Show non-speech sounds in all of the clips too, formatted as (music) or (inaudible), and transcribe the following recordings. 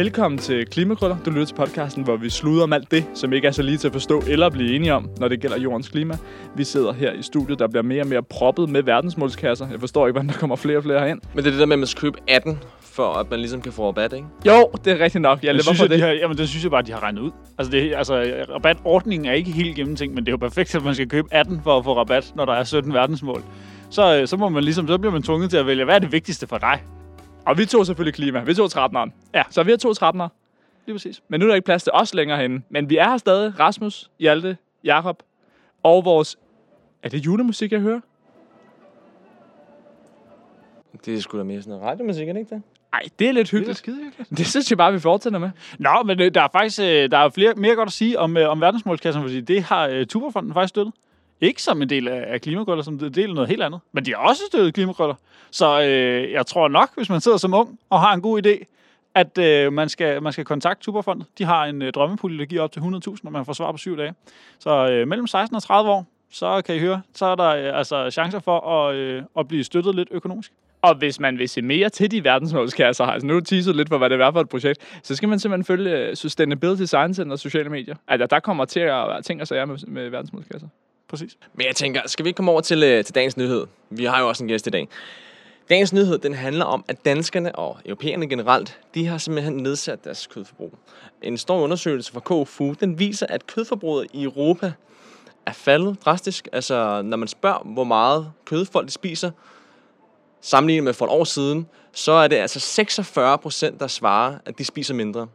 Velkommen til Klimakrøller. Du lytter til podcasten, hvor vi sluder om alt det, som ikke er så lige til at forstå eller blive enige om, når det gælder jordens klima. Vi sidder her i studiet, der bliver mere og mere proppet med verdensmålskasser. Jeg forstår ikke, hvordan der kommer flere og flere herind. Men det er det der med, at man skal købe 18, for at man ligesom kan få rabat, ikke? Jo, det er rigtigt nok. Jeg Det lever synes, for jeg, de det. har, jamen, det synes jeg bare, de har regnet ud. Altså, det, altså rabatordningen er ikke helt gennemtænkt, men det er jo perfekt, at man skal købe 18 for at få rabat, når der er 17 verdensmål. Så, øh, så, må man ligesom, så bliver man tvunget til at vælge, hvad er det vigtigste for dig? Og vi tog selvfølgelig klima. Vi tog 13'eren. Ja. Så vi har to 13'ere. Lige præcis. Men nu er der ikke plads til os længere henne. Men vi er her stadig. Rasmus, Hjalte, Jakob og vores... Er det julemusik, jeg hører? Det er sgu da mere sådan noget radiomusik, er det ikke det? Nej, det er lidt hyggeligt. skide hyggeligt. Det synes jeg bare, vi fortsætter med. Nå, men øh, der er faktisk øh, der er flere, mere godt at sige om, øh, om verdensmålskassen, fordi det har Tuberfonden faktisk støttet. Ikke som en del af, af klimakrøller, som en del af noget helt andet. Men de har også støttet klimakrøller. Så øh, jeg tror nok, hvis man sidder som ung og har en god idé, at øh, man, skal, man skal kontakte Superfondet. De har en øh, drømmepulje, der giver op til 100.000, når man får svar på syv dage. Så øh, mellem 16 og 30 år, så kan I høre, så er der øh, altså chancer for at, øh, at blive støttet lidt økonomisk. Og hvis man vil se mere til de verdensmålskasser, altså nu er teaset lidt for, hvad det er for et projekt, så skal man simpelthen følge øh, Sustainability Science Center og sociale medier. Altså, der kommer til at være ting og sager med, med verdensmålskasser. Præcis. Men jeg tænker, skal vi ikke komme over til, øh, til dagens nyhed? Vi har jo også en gæst i dag. Dagens nyhed, den handler om, at danskerne og europæerne generelt, de har simpelthen nedsat deres kødforbrug. En stor undersøgelse fra KFU, den viser, at kødforbruget i Europa er faldet drastisk. Altså, når man spørger, hvor meget kød folk de spiser, sammenlignet med for et år siden, så er det altså 46 procent, der svarer, at de spiser mindre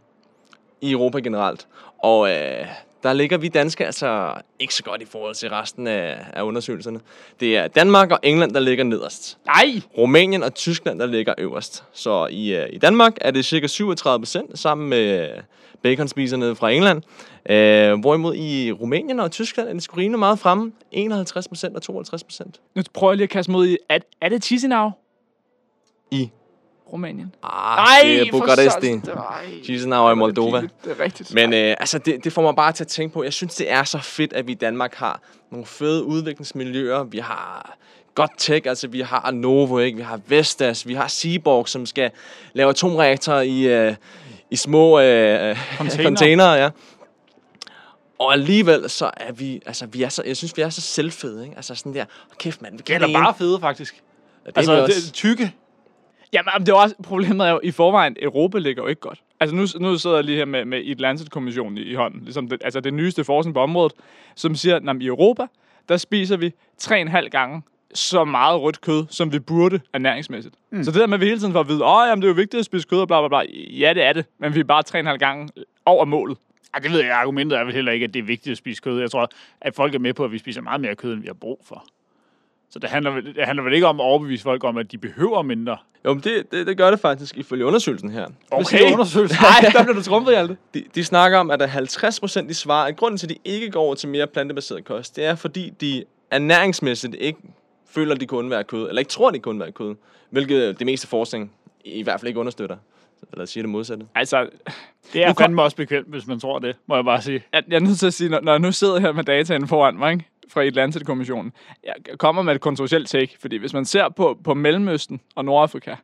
i Europa generelt. Og øh, der ligger vi danskere altså ikke så godt i forhold til resten af, af undersøgelserne. Det er Danmark og England, der ligger nederst. Nej! Rumænien og Tyskland, der ligger øverst. Så i, øh, i Danmark er det cirka 37 procent sammen med baconspiserne fra England. Øh, hvorimod i Rumænien og Tyskland er det sgu rimelig meget fremme. 51 procent og 52 procent. Nu prøver jeg lige at kaste mod i... Er, er det Chisinau? I Rumænien? ah, det er Bukaresti. Chisinau i Moldova. Det er rigtigt. Men øh, altså, det, det får mig bare til at tænke på, jeg synes, det er så fedt, at vi i Danmark har nogle fede udviklingsmiljøer. Vi har godt tech, altså vi har Novo, ikke? vi har Vestas, vi har Seaborg, som skal lave atomreaktorer i, øh, i små øh, Container. containere. Ja. Og alligevel så er vi, altså vi er så, jeg synes, vi er så selvfede, ikke? Altså sådan der, kæft mand, vi kan det ene. bare fede, faktisk. Ja, det Altså, er vi det, tykke. Jamen, men det er også, problemet er jo, i forvejen, Europa ligger jo ikke godt. Altså, nu, nu sidder jeg lige her med, med Atlantic-kommissionen i, i hånden. Ligesom det, altså, det nyeste forskning på området, som siger, at i Europa, der spiser vi 3,5 gange så meget rødt kød, som vi burde ernæringsmæssigt. Mm. Så det der med, at vi hele tiden får at vide, åh, jamen, det er jo vigtigt at spise kød og bla bla bla. Ja, det er det, men vi er bare 3,5 gange over målet. Ej, det ved jeg, argumentet er vel heller ikke, at det er vigtigt at spise kød. Jeg tror, at folk er med på, at vi spiser meget mere kød, end vi har brug for. Så det handler, det handler vel ikke om at overbevise folk om, at de behøver mindre. Jo, men det, det, det gør det faktisk ifølge undersøgelsen her. Siger undersøgelsen? (laughs) Nej, der bliver du (laughs) trumpet, Hjalte. De, de snakker om, at der er 50 procent, de svarer, at grunden til, at de ikke går over til mere plantebaseret kost, det er, fordi de ernæringsmæssigt ikke føler, at de kunne undvære kød, eller ikke tror, at de kunne undvære kød, hvilket det meste forskning i hvert fald ikke understøtter. Eller siger det modsatte. Altså, Det er Nu kom- fandme også bekvemt, hvis man tror det, må jeg bare sige. jeg, jeg er nødt til at sige, når, når jeg nu sidder her med dataen foran mig, ikke? Fra Atlantic-kommissionen, jeg kommer med et kontroversielt take, fordi hvis man ser på, på Mellemøsten og Nordafrika,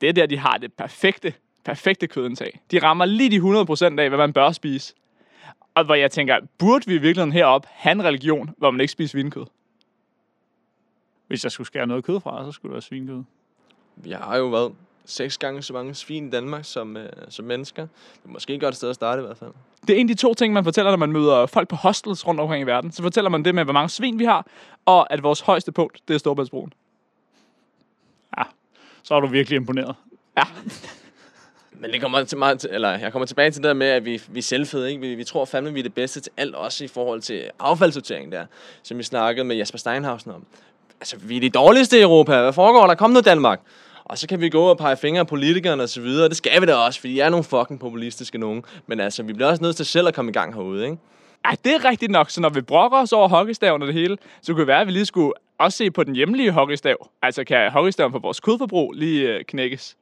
det er der, de har det perfekte, perfekte kødindtag. De rammer lige de 100% af, hvad man bør spise. Og hvor jeg tænker, burde vi i virkeligheden herop have en religion, hvor man ikke spiser svinekød? Hvis jeg skulle skære noget kød fra, så skulle det være svinkød. Vi har jo været seks gange så mange svin i Danmark som, øh, som mennesker. Det er måske et godt sted at starte i hvert fald. Det er en af de to ting, man fortæller, når man møder folk på hostels rundt omkring i verden. Så fortæller man det med, hvor mange svin vi har, og at vores højeste punkt, det er Storbæltsbroen. Så er du virkelig imponeret. (laughs) Men det kommer til meget, til- eller jeg kommer tilbage til det der med, at vi, vi er selvfede, ikke? Vi, vi tror fandme, vi er det bedste til alt, også i forhold til affaldssortering der, som vi snakkede med Jasper Steinhausen om. Altså, vi er de dårligste i Europa. Hvad foregår der? Kom nu, Danmark. Og så kan vi gå og pege fingre af politikerne og så videre. Det skal vi da også, fordi de er nogle fucking populistiske nogen. Men altså, vi bliver også nødt til selv at komme i gang herude, ikke? Ej, det er rigtigt nok. Så når vi brokker os over hockeystaven og det hele, så kunne det være, at vi lige skulle også se på den hjemlige hockeystav. Altså, kan hockeystaven for vores kødforbrug lige øh, knækkes?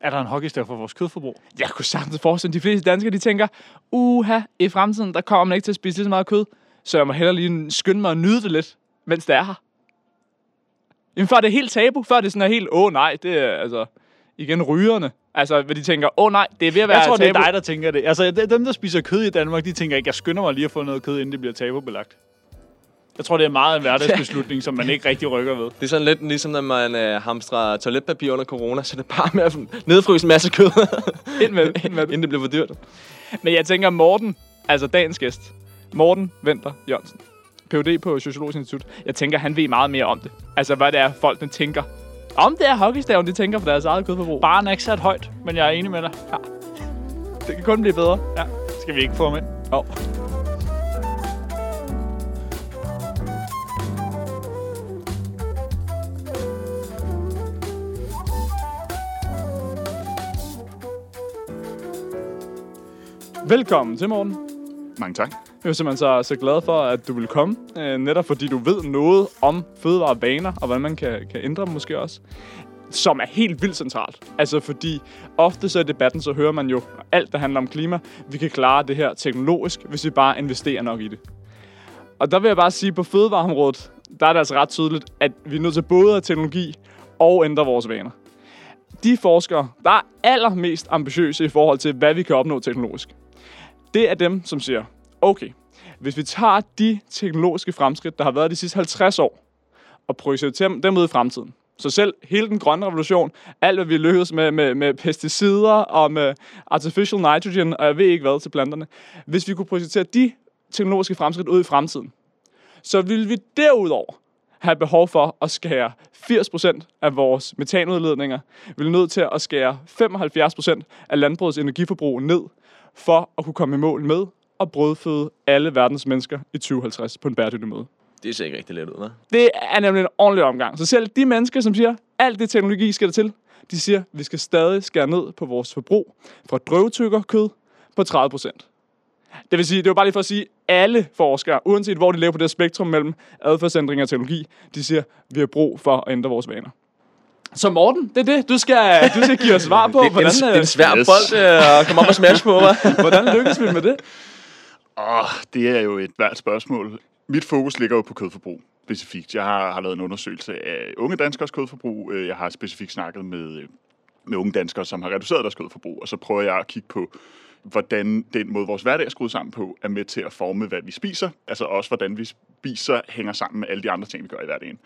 Er der en hockeystav for vores kødforbrug? Jeg kunne sagtens forestille, at de fleste danskere, de tænker, uha, i fremtiden, der kommer man ikke til at spise lige så meget kød, så jeg må hellere lige skynde mig at nyde det lidt, mens det er her. Jamen, før det er helt tabu, før det sådan er helt, åh nej, det er altså, igen rygerne. Altså, hvor de tænker, åh oh, nej, det er ved at være Jeg tror, det er tabu. dig, der tænker det. Altså, det- dem, der spiser kød i Danmark, de tænker ikke, jeg skynder mig lige at få noget kød, inden det bliver tabubelagt. Jeg tror, det er meget en hverdagsbeslutning, som man ikke rigtig rykker ved. Det er sådan lidt ligesom, når man øh, hamstrer toiletpapir under corona, så det er bare med at nedfryse en masse kød, (laughs) Ind med, det, ind med det. (laughs) inden det bliver for dyrt. Men jeg tænker, Morten, altså dagens gæst, Morten Venter Jørgensen, Ph.D. på Sociologisk Institut, jeg tænker, han ved meget mere om det. Altså, hvad det er, folkene tænker. Om det er hockeystaven, de tænker for deres eget kødforbrug. Barn er ikke sat højt, men jeg er enig med dig. Ja. Det kan kun blive bedre. ja. Skal vi ikke få ham ind? Oh. Velkommen til, Morten. Mange tak. Jeg er simpelthen så, så glad for, at du vil komme. Øh, netop fordi du ved noget om fødevarevaner, og hvordan man kan, kan ændre dem måske også. Som er helt vildt centralt. Altså fordi ofte så i debatten, så hører man jo alt, der handler om klima. Vi kan klare det her teknologisk, hvis vi bare investerer nok i det. Og der vil jeg bare sige, på fødevareområdet, der er det altså ret tydeligt, at vi er nødt til både at teknologi og ændre vores vaner. De forskere, der er allermest ambitiøse i forhold til, hvad vi kan opnå teknologisk, det er dem, som siger, okay, hvis vi tager de teknologiske fremskridt, der har været de sidste 50 år, og projicerer dem, ud i fremtiden, så selv hele den grønne revolution, alt hvad vi lykkedes med, med, med pesticider og med artificial nitrogen, og jeg ved ikke hvad til planterne, hvis vi kunne projicere de teknologiske fremskridt ud i fremtiden, så ville vi derudover have behov for at skære 80% af vores metanudledninger. Vi er nødt til at skære 75% af landbrugets energiforbrug ned, for at kunne komme i mål med at brødføde alle verdens mennesker i 2050 på en bæredygtig måde. Det ser ikke rigtig let ud, hva'? Det er nemlig en ordentlig omgang. Så selv de mennesker, som siger, alt det teknologi skal der til, de siger, vi skal stadig skære ned på vores forbrug fra drøvtykker-kød på 30 procent. Det vil sige, det var bare lige for at sige, alle forskere, uanset hvor de lever på det spektrum mellem adfærdsændring og teknologi, de siger, vi har brug for at ændre vores vaner. Så Morten, det er det, du skal, du skal give os svar på. (laughs) Det, er en, det er en øh, svær Yes. bold øh, at komme op og smash på, hva'? (laughs) hvordan lykkes vi med det? Åh, det er jo et værd spørgsmål. Mit fokus ligger jo på kødforbrug specifikt. Jeg har, har lavet en undersøgelse af unge danskers kødforbrug. Øh, jeg har specifikt snakket med, med unge danskere, som har reduceret deres kødforbrug, og så prøver jeg at kigge på, hvordan den måde, vores hverdag er skruet sammen på, er med til at forme, hvad vi spiser. Altså også, hvordan vi spiser hænger sammen med alle de andre ting, vi gør i hverdagen.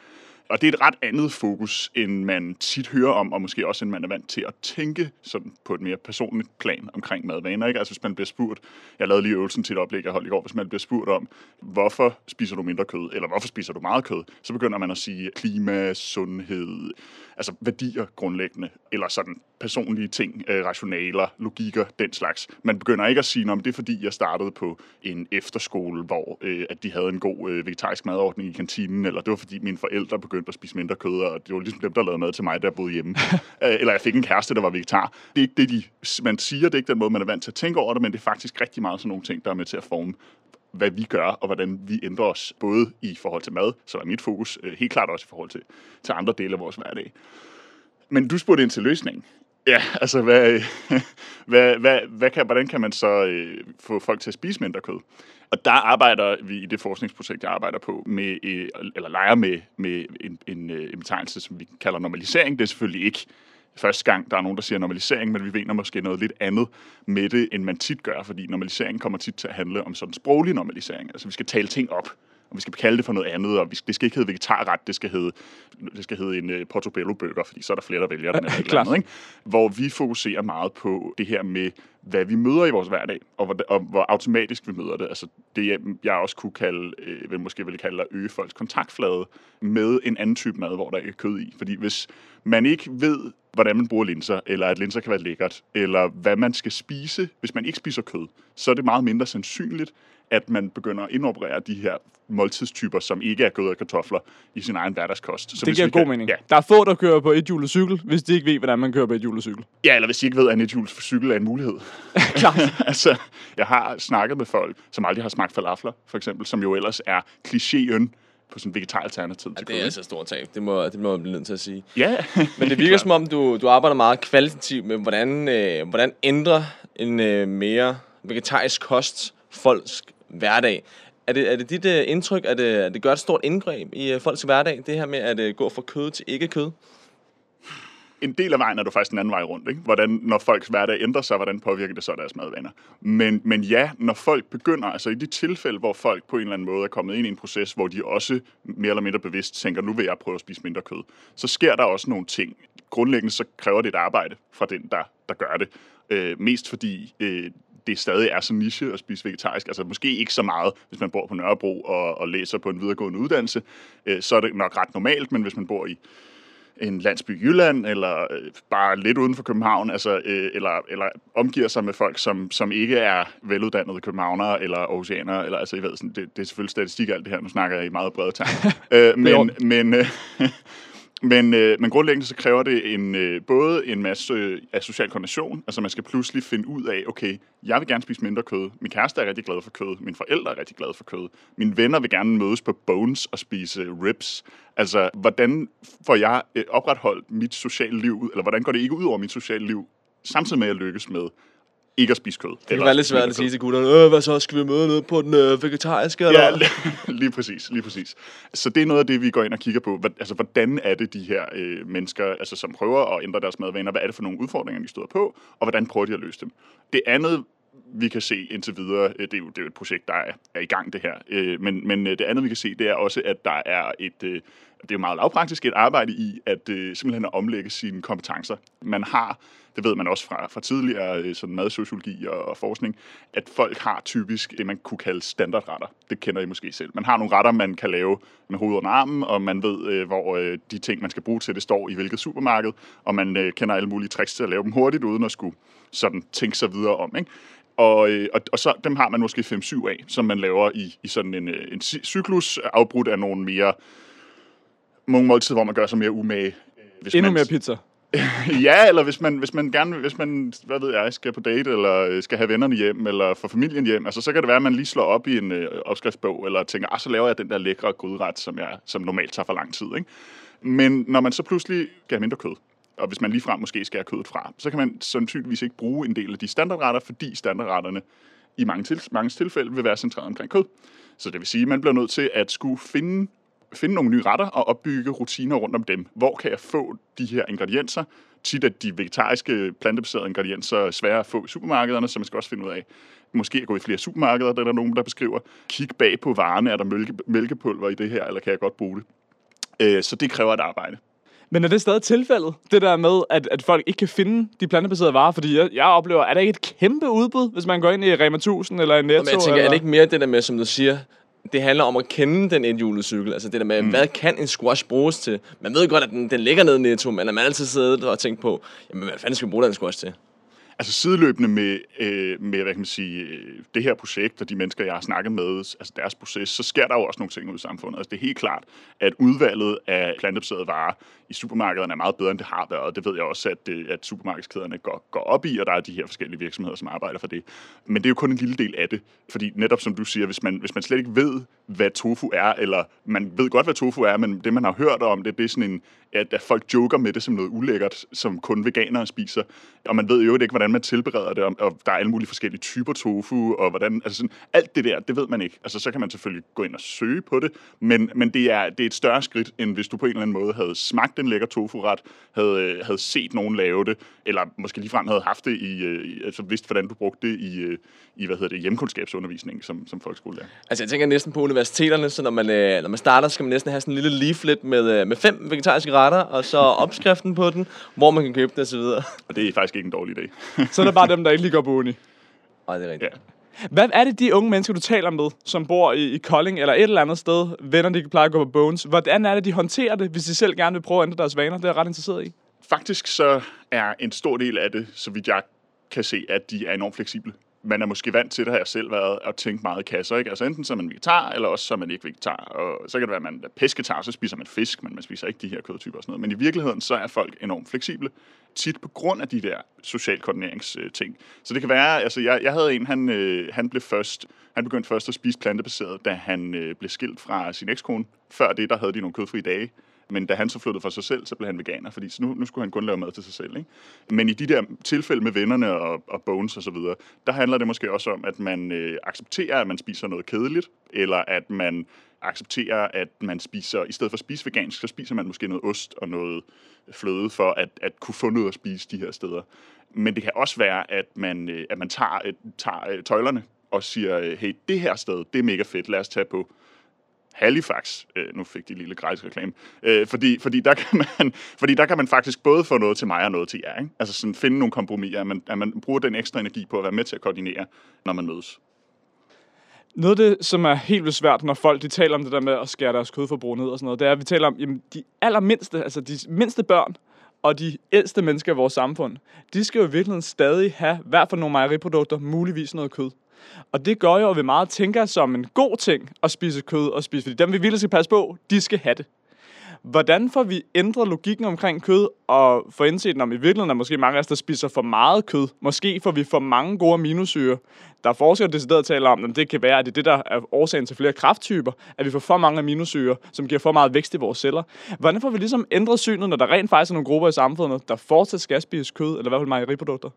Og det er et ret andet fokus, end man tit hører om, og måske også, end man er vant til at tænke sådan på et mere personligt plan omkring madvaner. Ikke? Altså hvis man bliver spurgt, jeg lavede lige øvelsen til et oplæg, jeg holdt i går, hvis man bliver spurgt om, hvorfor spiser du mindre kød, eller hvorfor spiser du meget kød, så begynder man at sige klima, sundhed, altså værdier grundlæggende, eller sådan personlige ting, øh, rationaler, logikker, den slags. Man begynder ikke at sige, om det er fordi, jeg startede på en efterskole, hvor øh, at de havde en god øh, vegetarisk madordning i kantinen, eller det var fordi mine forældre begyndte at spise mindre kød, og det var ligesom dem, der lavede mad til mig, der boede hjemme. (laughs) Øh, eller jeg fik en kæreste, der var vegetar. Det er ikke det, de, man siger, det er ikke den måde, man er vant til at tænke over det, men det er faktisk rigtig meget sådan nogle ting, der er med til at forme hvad vi gør, og hvordan vi ændrer os, både i forhold til mad, som er mit fokus øh, helt klart også i forhold til, til andre dele af vores hverdag. Men du spurgte ind til løsningen. Ja, altså, hvad, (laughs) hvad, hvad, hvad kan, hvordan kan man så øh, få folk til at spise mindre kød? Og der arbejder vi i det forskningsprojekt, jeg arbejder på, med, øh, eller leger med, med en, en, øh, en betegnelse, som vi kalder normalisering. Det er selvfølgelig ikke første gang, der er nogen, der siger normalisering, men vi mener måske noget lidt andet med det, end man tit gør, fordi normalisering kommer tit til at handle om sådan sproglig normalisering. Altså, vi skal tale ting op, og vi skal kalde det for noget andet, og vi det skal ikke hedde vegetarret, det skal hedde, det skal hedde en uh, portobello-burger, fordi så er der flere, der vælger den. (laughs) Eller andet, ikke? Hvor vi fokuserer meget på det her med, hvad vi møder i vores hverdag, og hvor, og hvor automatisk vi møder det. Altså det, jeg- også kunne kalde, øh, vil måske vil kalde at øge folks kontaktflade med en anden type mad, hvor der ikke er kød i. Fordi hvis man ikke ved, hvordan man bruger linser, eller at linser kan være lækkert, eller hvad man skal spise, hvis man ikke spiser kød, så er det meget mindre sandsynligt, at man begynder at indoperere de her måltidstyper, som ikke er kød og kartofler, i sin egen hverdagskost. Så Det giver god kan- mening. Ja, Der er få, der kører på et hjulet cykel, hvis de ikke ved, hvordan man kører på et hjulet cykel. Ja, eller hvis de ikke ved, at en ethjuls cykel er en mulighed. (laughs) Klart. (laughs) altså, jeg har snakket med folk, som aldrig har smagt falafler, for eksempel, som jo ellers er klichéen på sådan en vegetaralternativ til Det er kød. altså et stort tab. Det må, det må jeg blive nødt til at sige. Ja, (laughs) Men det virker som om, du, du arbejder meget kvalitativt med, hvordan, øh, hvordan ændre en øh, mere vegetarisk kost folks hverdag. Er det, er det dit øh, indtryk, at øh, det, det gør et stort indgreb i øh, folks hverdag, det her med at øh, gå fra kød til ikke kød? en del af vejen er du faktisk den anden vej rundt. Ikke? Hvordan, når folks hverdag ændrer sig, hvordan påvirker det så deres madvaner? Men, men ja, når folk begynder, altså i de tilfælde, hvor folk på en eller anden måde er kommet ind i en proces, hvor de også mere eller mindre bevidst tænker, nu vil jeg prøve at spise mindre kød, så sker der også nogle ting. Grundlæggende så kræver det et arbejde fra den, der, der gør det. Øh, mest fordi øh, det stadig er så niche at spise vegetarisk. Altså måske ikke så meget, hvis man bor på Nørrebro og, og læser på en videregående uddannelse. Øh, så er det nok ret normalt, men hvis man bor i en landsby i Jylland, eller øh, bare lidt uden for København, altså, øh, eller, eller omgiver sig med folk, som, som ikke er veluddannede københavnere eller oceanere, eller altså, I ved, sådan, det, det er selvfølgelig statistik alt det her, nu snakker jeg i meget brede termer. (laughs) øh, men, men, øh, (laughs) men, øh, men grundlæggende så kræver det en, øh, både en masse øh, af social koordination, altså man skal pludselig finde ud af, okay, jeg vil gerne spise mindre kød, min kæreste er rigtig glad for kød, mine forældre er rigtig glade for kød, mine venner vil gerne mødes på Bones og spise ribs. Altså, hvordan får jeg øh, opretholdt mit sociale liv, eller hvordan går det ikke ud over mit sociale liv, samtidig med at jeg lykkes med ikke at spise kød. Det kan være lidt svært at sige til gutterne, øh, hvad så, skal vi møde ned på den øh, vegetariske? Eller? Ja, (laughs) lige præcis, lige præcis. Så det er noget af det, vi går ind og kigger på. Altså, hvordan er det de her øh, mennesker, altså, som prøver at ændre deres madvaner, hvad er det for nogle udfordringer, de støder på, og hvordan prøver de at løse dem? Det andet, vi kan se indtil videre, øh, det er jo, det er jo et projekt, der er, er i gang det her, øh, men, men øh, det andet, vi kan se, det er også, at der er et, det er jo meget lavpraktisk, et arbejde i at øh, simpelthen at omlægge sine kompetencer. Man har det ved man også fra, fra tidligere øh, sådan madsociologi og, og forskning, at folk har typisk det, man kunne kalde standardretter. Det kender I måske selv. Man har nogle retter, man kan lave med hovedet under armen, og man ved, øh, hvor øh, de ting, man skal bruge til det, står i hvilket supermarked, og man øh, kender alle mulige tricks til at lave dem hurtigt, uden at skulle sådan tænke sig videre om. Ikke? Og, øh, og, og så dem har man måske 5-7 af, som man laver i, i sådan en, en cyklus, afbrudt af nogle mere nogle måltider, hvor man gør sig mere umage. Hvis Endnu man, mere pizza. (laughs) ja, eller hvis man, hvis man gerne, hvis man, hvad ved jeg, skal på date, eller øh, skal have vennerne hjem, eller få familien hjem, altså så kan det være, at man lige slår op i en øh, opskriftsbog, eller tænker, ah, så laver jeg den der lækre gryderet, som, jeg, som normalt tager for lang tid, ikke? Men når man så pludselig skal have mindre kød, og hvis man ligefrem måske skærer kødet fra, så kan man sandsynligvis ikke bruge en del af de standardretter, fordi standardretterne i mange, til, mange tilfælde vil være centreret omkring kød. Så det vil sige, at man bliver nødt til at skulle finde finde nogle nye retter og opbygge rutiner rundt om dem. Hvor kan jeg få de her ingredienser? Tit er de vegetariske, plantebaserede ingredienser svære at få i supermarkederne, så man skal også finde ud af, måske at gå i flere supermarkeder, der er der nogen, der beskriver. Kig bag på varerne, er der mælke, mælkepulver i det her, eller kan jeg godt bruge det? Øh, så det kræver et arbejde. Men er det stadig tilfældet, det der med, at, at folk ikke kan finde de plantebaserede varer? Fordi jeg, jeg oplever, er der ikke et kæmpe udbud, hvis man går ind i Rema 1000 eller i Netto? Men jeg tænker, eller? er det ikke mere det der med, som du siger, det handler om at kende den indhjulede cykel. Altså det der med, mm. hvad kan en squash bruges til? Man ved godt, at den, den ligger nede i netto, men man altid siddet og tænkt på, jamen hvad fanden skal vi bruge den squash til? Altså sideløbende med, øh, med hvad kan man sige, øh, det her projekt og de mennesker, jeg har snakket med, altså deres proces, så sker der jo også nogle ting ud i samfundet. Altså det er helt klart, at udvalget af plantebaserede varer i supermarkederne er meget bedre, end det har været. Det ved jeg også, at, øh, at supermarkedskæderne går, går op i, og der er de her forskellige virksomheder, som arbejder for det. Men det er jo kun en lille del af det. Fordi netop som du siger, hvis man, hvis man slet ikke ved, hvad tofu er, eller man ved godt, hvad tofu er, men det, man har hørt om det, det er sådan en, at, at folk joker med det som noget ulækkert, som kun veganere spiser. Og man ved jo ikke, hvordan man tilbereder det, og, og der er alle mulige forskellige typer tofu, og hvordan, altså sådan, alt det der, det ved man ikke. Altså så kan man selvfølgelig gå ind og søge på det, men, men det, er, det er et større skridt, end hvis du på en eller anden måde havde smagt en lækker tofu-ret, havde, øh, havde set nogen lave det, eller måske ligefrem havde haft det i, øh, altså vidst, hvordan du brugte det i, øh, i hvad hedder det, hjemkundskabsundervisning som, som folkeskolelærer. Altså jeg tænker næsten på universiteterne, så når man, når man starter, skal man næsten have sådan en lille leaflet med, med fem vegetariske retter, og så opskriften på den, hvor man kan købe den osv. Og det er faktisk ikke en dårlig idé. (laughs) så er det bare dem, der ikke lige går på uni. Nej, det er rigtigt. Ja. Hvad er det, de unge mennesker, du taler med, som bor i, i Kolding eller et eller andet sted, venner, de plejer at gå på Bones, hvordan er det, de håndterer det, hvis de selv gerne vil prøve at ændre deres vaner? Det er jeg ret interesseret i. Faktisk så er en stor del af det, så vidt jeg kan se, at de er enormt fleksible man er måske vant til, det har jeg selv været, at tænke meget i kasser. Ikke? Altså enten så er man vegetar, eller også så er man ikke vegetar. Og så kan det være, at man er pesketar, så spiser man fisk, men man spiser ikke de her kødtyper og sådan noget. Men i virkeligheden, så er folk enormt fleksible, tit på grund af de der social koordineringsting. Så det kan være, altså jeg, jeg havde en, han, øh, han blev først, han begyndte først at spise plantebaseret, da han øh, blev skilt fra sin ekskone. Før det, der havde de nogle kødfri dage men da han så flyttede for sig selv, så blev han veganer, fordi så nu, nu skulle han kun lave mad til sig selv. Ikke? Men i de der tilfælde med vennerne og, og bones og så videre, der handler det måske også om, at man øh, accepterer, at man spiser noget kedeligt, eller at man accepterer, at man spiser, i stedet for at spise vegansk, så spiser man måske noget ost og noget fløde for at, at kunne få noget at spise de her steder. Men det kan også være, at man, øh, at man tager, tager øh, tøjlerne og siger, øh, hey, det her sted, det er mega fedt, lad os tage på Halifax. Øh, nu fik de lille grejs reklame. Øh, fordi, fordi, der kan man, fordi der kan man faktisk både få noget til mig og noget til jer. Ikke? Altså sådan finde nogle kompromiser, at man, at man bruger den ekstra energi på at være med til at koordinere, når man mødes. Noget af det, som er helt vildt svært, når folk de taler om det der med at skære deres kødforbrug ned og sådan noget, det er, at vi taler om jamen, de allermindste, altså de mindste børn, og de ældste mennesker i vores samfund, de skal jo i virkeligheden stadig have, i hvert fald nogle mejeriprodukter, muligvis noget kød. Og det gør jo, at vi meget tænker som en god ting at spise kød og spise, fordi dem vi virkelig skal passe på, de skal have det. Hvordan får vi ændret logikken omkring kød og få indset, om i virkeligheden er måske mange af os, der spiser for meget kød. Måske får vi for mange gode aminosyre. Der er forskere, der decideret taler om, at det kan være, at det er det, der er årsagen til flere krafttyper, at vi får for mange aminosyre, som giver for meget vækst i vores celler. Hvordan får vi ligesom ændret synet, når der rent faktisk er nogle grupper i samfundet, der fortsat skal spise kød, eller i hvert fald mejeriprodukter?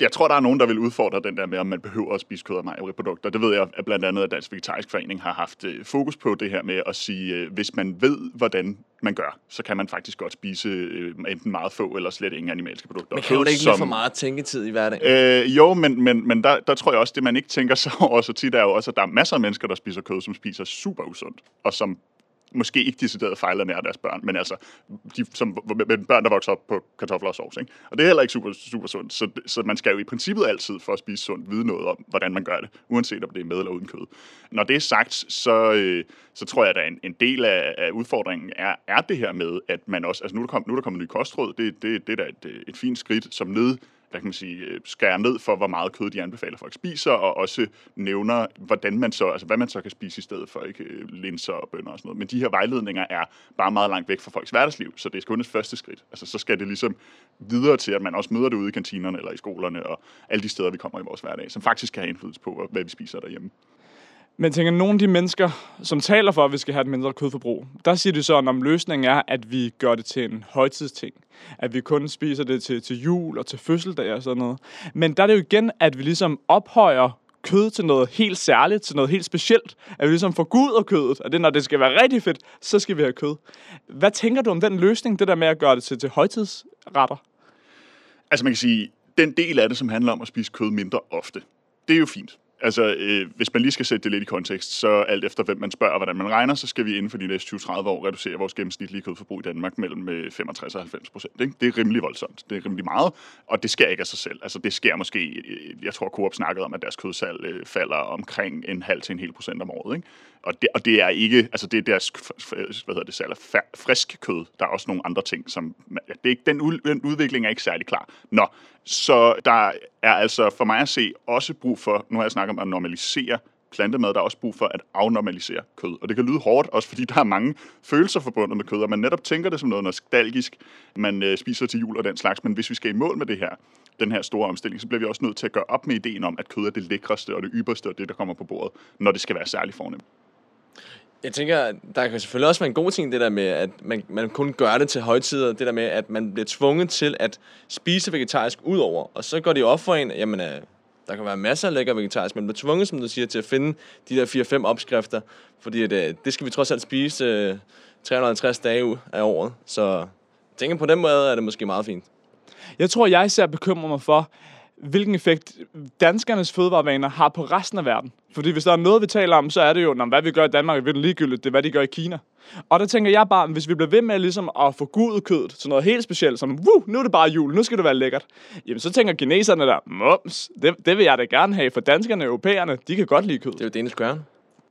Jeg tror, der er nogen, der vil udfordre den der med, om man behøver at spise kød og mejeriprodukter. Det ved jeg at blandt andet, at Dansk Vegetarisk Forening har haft øh, fokus på det her med at sige, øh, hvis man ved, hvordan man gør, så kan man faktisk godt spise øh, enten meget få eller slet ingen animalske produkter. Men kræver det ikke som, for meget tænketid i hverdagen? Øh, jo, men, men, men der, der tror jeg også, det man ikke tænker så (laughs) over så tit, er jo også, at der er masser af mennesker, der spiser kød, som spiser super usundt, og som måske ikke decideret fejler nær deres børn, men altså de, som, med børn, der vokser op på kartofler og sovs. Ikke? Og det er heller ikke super, super sundt, så, så man skal jo i princippet altid for at spise sundt vide noget om, hvordan man gør det, uanset om det er med eller uden kød. Når det er sagt, så, øh, så tror jeg, at en, en del af, af udfordringen er, er det her med, at man også, altså nu er der, kom, nu er der kommet ny kostråd, det, det, det er da et, et fint skridt, som ned hvad kan man sige, øh, skærer ned for, hvor meget kød de anbefaler folk spiser, og også nævner, hvordan man så, altså hvad man så kan spise i stedet for, ikke øh, linser og bønner og sådan noget. Men de her vejledninger er bare meget langt væk fra folks hverdagsliv, så det er kun et første skridt. Altså så skal det ligesom videre til, at man også møder det ude i kantinerne eller i skolerne og alle de steder, vi kommer i vores hverdag, som faktisk kan have indflydelse på, hvad vi spiser derhjemme. Men tænker, nogle af de mennesker, som taler for, at vi skal have et mindre kødforbrug, der siger de så, at om løsningen er, at vi gør det til en højtidsting. At vi kun spiser det til, til jul og til fødselsdag og sådan noget. Men der er det jo igen, at vi ligesom ophøjer kød til noget helt særligt, til noget helt specielt. At vi ligesom forguder kødet, og det når det skal være rigtig fedt, så skal vi have kød. Hvad tænker du om den løsning, det der med at gøre det til, til højtidsretter? Altså man kan sige, den del af det, som handler om at spise kød mindre ofte, det er jo fint. Altså, øh, hvis man lige skal sætte det lidt i kontekst, så alt efter hvem man spørger, hvordan man regner, så skal vi inden for de næste 20-30 år reducere vores gennemsnitlige kødforbrug i Danmark mellem øh, 65 og 90 procent. Det er rimelig voldsomt. Det er rimelig meget, og det sker ikke af sig selv. Altså, det sker måske, øh, jeg tror, Coop snakkede om, at deres kødsal øh, falder omkring en halv til en hel procent om året. Ikke? Og, det, og det er ikke, altså det er deres, hvad hedder det, særlig frisk kød. Der er også nogle andre ting, som, det er ikke, den, udvikling er ikke særlig klar. Nå, så der er altså for mig at se også brug for, nu har jeg snakket om at normalisere plantemad, der er også brug for at afnormalisere kød. Og det kan lyde hårdt, også fordi der er mange følelser forbundet med kød, og man netop tænker det som noget nostalgisk, man øh, spiser til jul og den slags. Men hvis vi skal i mål med det her, den her store omstilling, så bliver vi også nødt til at gøre op med ideen om, at kød er det lækreste og det ypperste og det, der kommer på bordet, når det skal være særligt fornemt. Jeg tænker, der kan selvfølgelig også være en god ting, det der med, at man, man kun gør det til højtider, det der med, at man bliver tvunget til at spise vegetarisk udover, og så går det op for en, jamen, øh, der kan være masser af lækker vegetarisk, men man bliver tvunget, som du siger, til at finde de der 4-5 opskrifter, fordi det, øh, det skal vi trods alt spise øh, 350 dage af året, så tænker på den måde er det måske meget fint. Jeg tror, jeg især bekymrer mig for, hvilken effekt danskernes fødevarevaner har på resten af verden. Fordi hvis der er noget, vi taler om, så er det jo, hvad vi gør i Danmark, er virkelig ligegyldigt. Det er, hvad de gør i Kina. Og der tænker jeg bare, hvis vi bliver ved med ligesom at få gudet kødet til noget helt specielt, som, Wuh, nu er det bare jul, nu skal det være lækkert. Jamen, så tænker kineserne der, mums, det, det vil jeg da gerne have, for danskerne og europæerne, de kan godt lide kød. Det er jo Danish Crown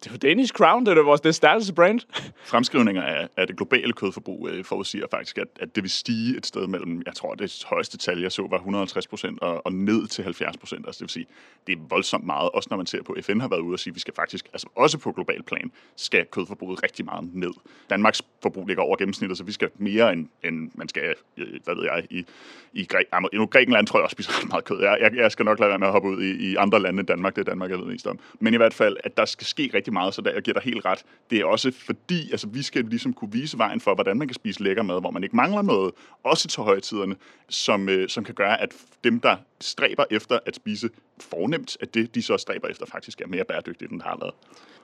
det er jo Danish Crown, det er vores det stærkeste brand. Fremskrivninger af, af det globale kødforbrug øh, forudsiger faktisk, at, at det vil stige et sted mellem, jeg tror, det højeste tal, jeg så, var 150 procent og, og ned til 70 procent. Altså det vil sige, det er voldsomt meget, også når man ser på, FN har været ude og sige, at vi skal faktisk, altså også på global plan, skal kødforbruget rigtig meget ned. Danmarks forbrug ligger over gennemsnittet, så vi skal mere end, end man skal, øh, hvad ved jeg, i, i Græ- nu, Grækenland tror jeg også spiser meget kød. Jeg, jeg, jeg skal nok lade være med at hoppe ud i, i andre lande end Danmark, det er Danmark, jeg ved mest om. Men i hvert fald, at der skal ske rigtig rigtig meget, så der, jeg giver dig helt ret. Det er også fordi, altså vi skal ligesom kunne vise vejen for, hvordan man kan spise lækker mad, hvor man ikke mangler noget, også til højtiderne, som, øh, som kan gøre, at dem, der stræber efter at spise fornemt, at det, de så stræber efter, faktisk er mere bæredygtigt, end det har været.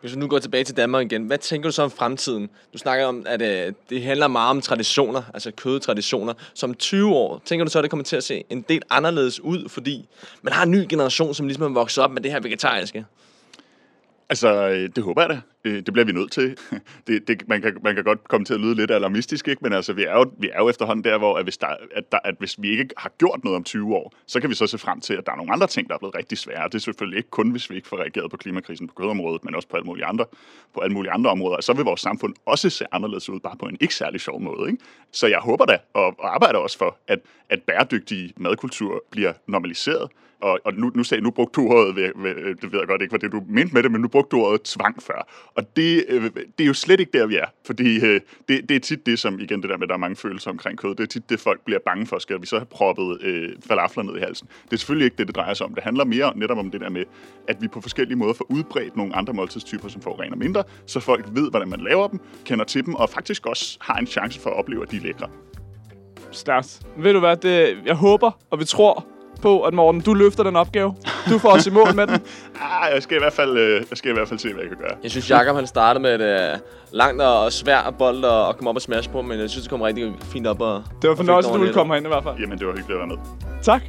Hvis vi nu går tilbage til Danmark igen, hvad tænker du så om fremtiden? Du snakker om, at øh, det handler meget om traditioner, altså kødetraditioner. Som 20 år, tænker du så, at det kommer til at se en del anderledes ud, fordi man har en ny generation, som ligesom er vokset op med det her vegetariske? Altså, øh, det håber jeg da. Det bliver vi nødt til. (laughs) Det, det, man, kan, man kan godt komme til at lyde lidt alarmistisk, ikke? men altså, vi, er jo, vi er jo efterhånden der, hvor at hvis, der, at, der, at hvis vi ikke har gjort noget om 20 år, så kan vi så se frem til, at der er nogle andre ting, der er blevet rigtig svære. Det er selvfølgelig ikke kun, hvis vi ikke får reageret på klimakrisen på kødområdet, men også på alle mulige andre, på alle mulige andre områder. Så vil vores samfund også se anderledes ud, bare på en ikke særlig sjov måde. Ikke? Så jeg håber da, og, og arbejder også for, at, at bæredygtig madkultur bliver normaliseret. Og, og nu, nu, sagde, nu brugte du ordet, ved, ved, det ved jeg godt ikke, hvad det du mente med det, men nu brugte du ordet tvang før. Og det, øh, det er jo slet ikke der, vi er. Fordi øh, det, det er tit det, som, igen det der med, at der er mange følelser omkring kød, det er tit det, folk bliver bange for. Skal vi så have proppet øh, falafler ned i halsen? Det er selvfølgelig ikke det, det drejer sig om. Det handler mere netop om det der med, at vi på forskellige måder får udbredt nogle andre måltidstyper, som forurener mindre, så folk ved, hvordan man laver dem, kender til dem, og faktisk også har en chance for at opleve, at de er lækre. Stærkt. Ved du hvad, det, jeg håber, og vi tror på, at Morten, du løfter den opgave. Du får os i mål med den. (laughs) Ah, jeg skal i hvert fald, øh, jeg skal i hvert fald se, hvad jeg kan gøre. Jeg synes, Jakob han startede med et uh, langt og svært bold og, og komme op og smash på, men jeg synes, det kom rigtig fint op. Og, Det var fornøjelse, den du ville komme herind i hvert fald. Jamen, det var hyggeligt at være med. Tak.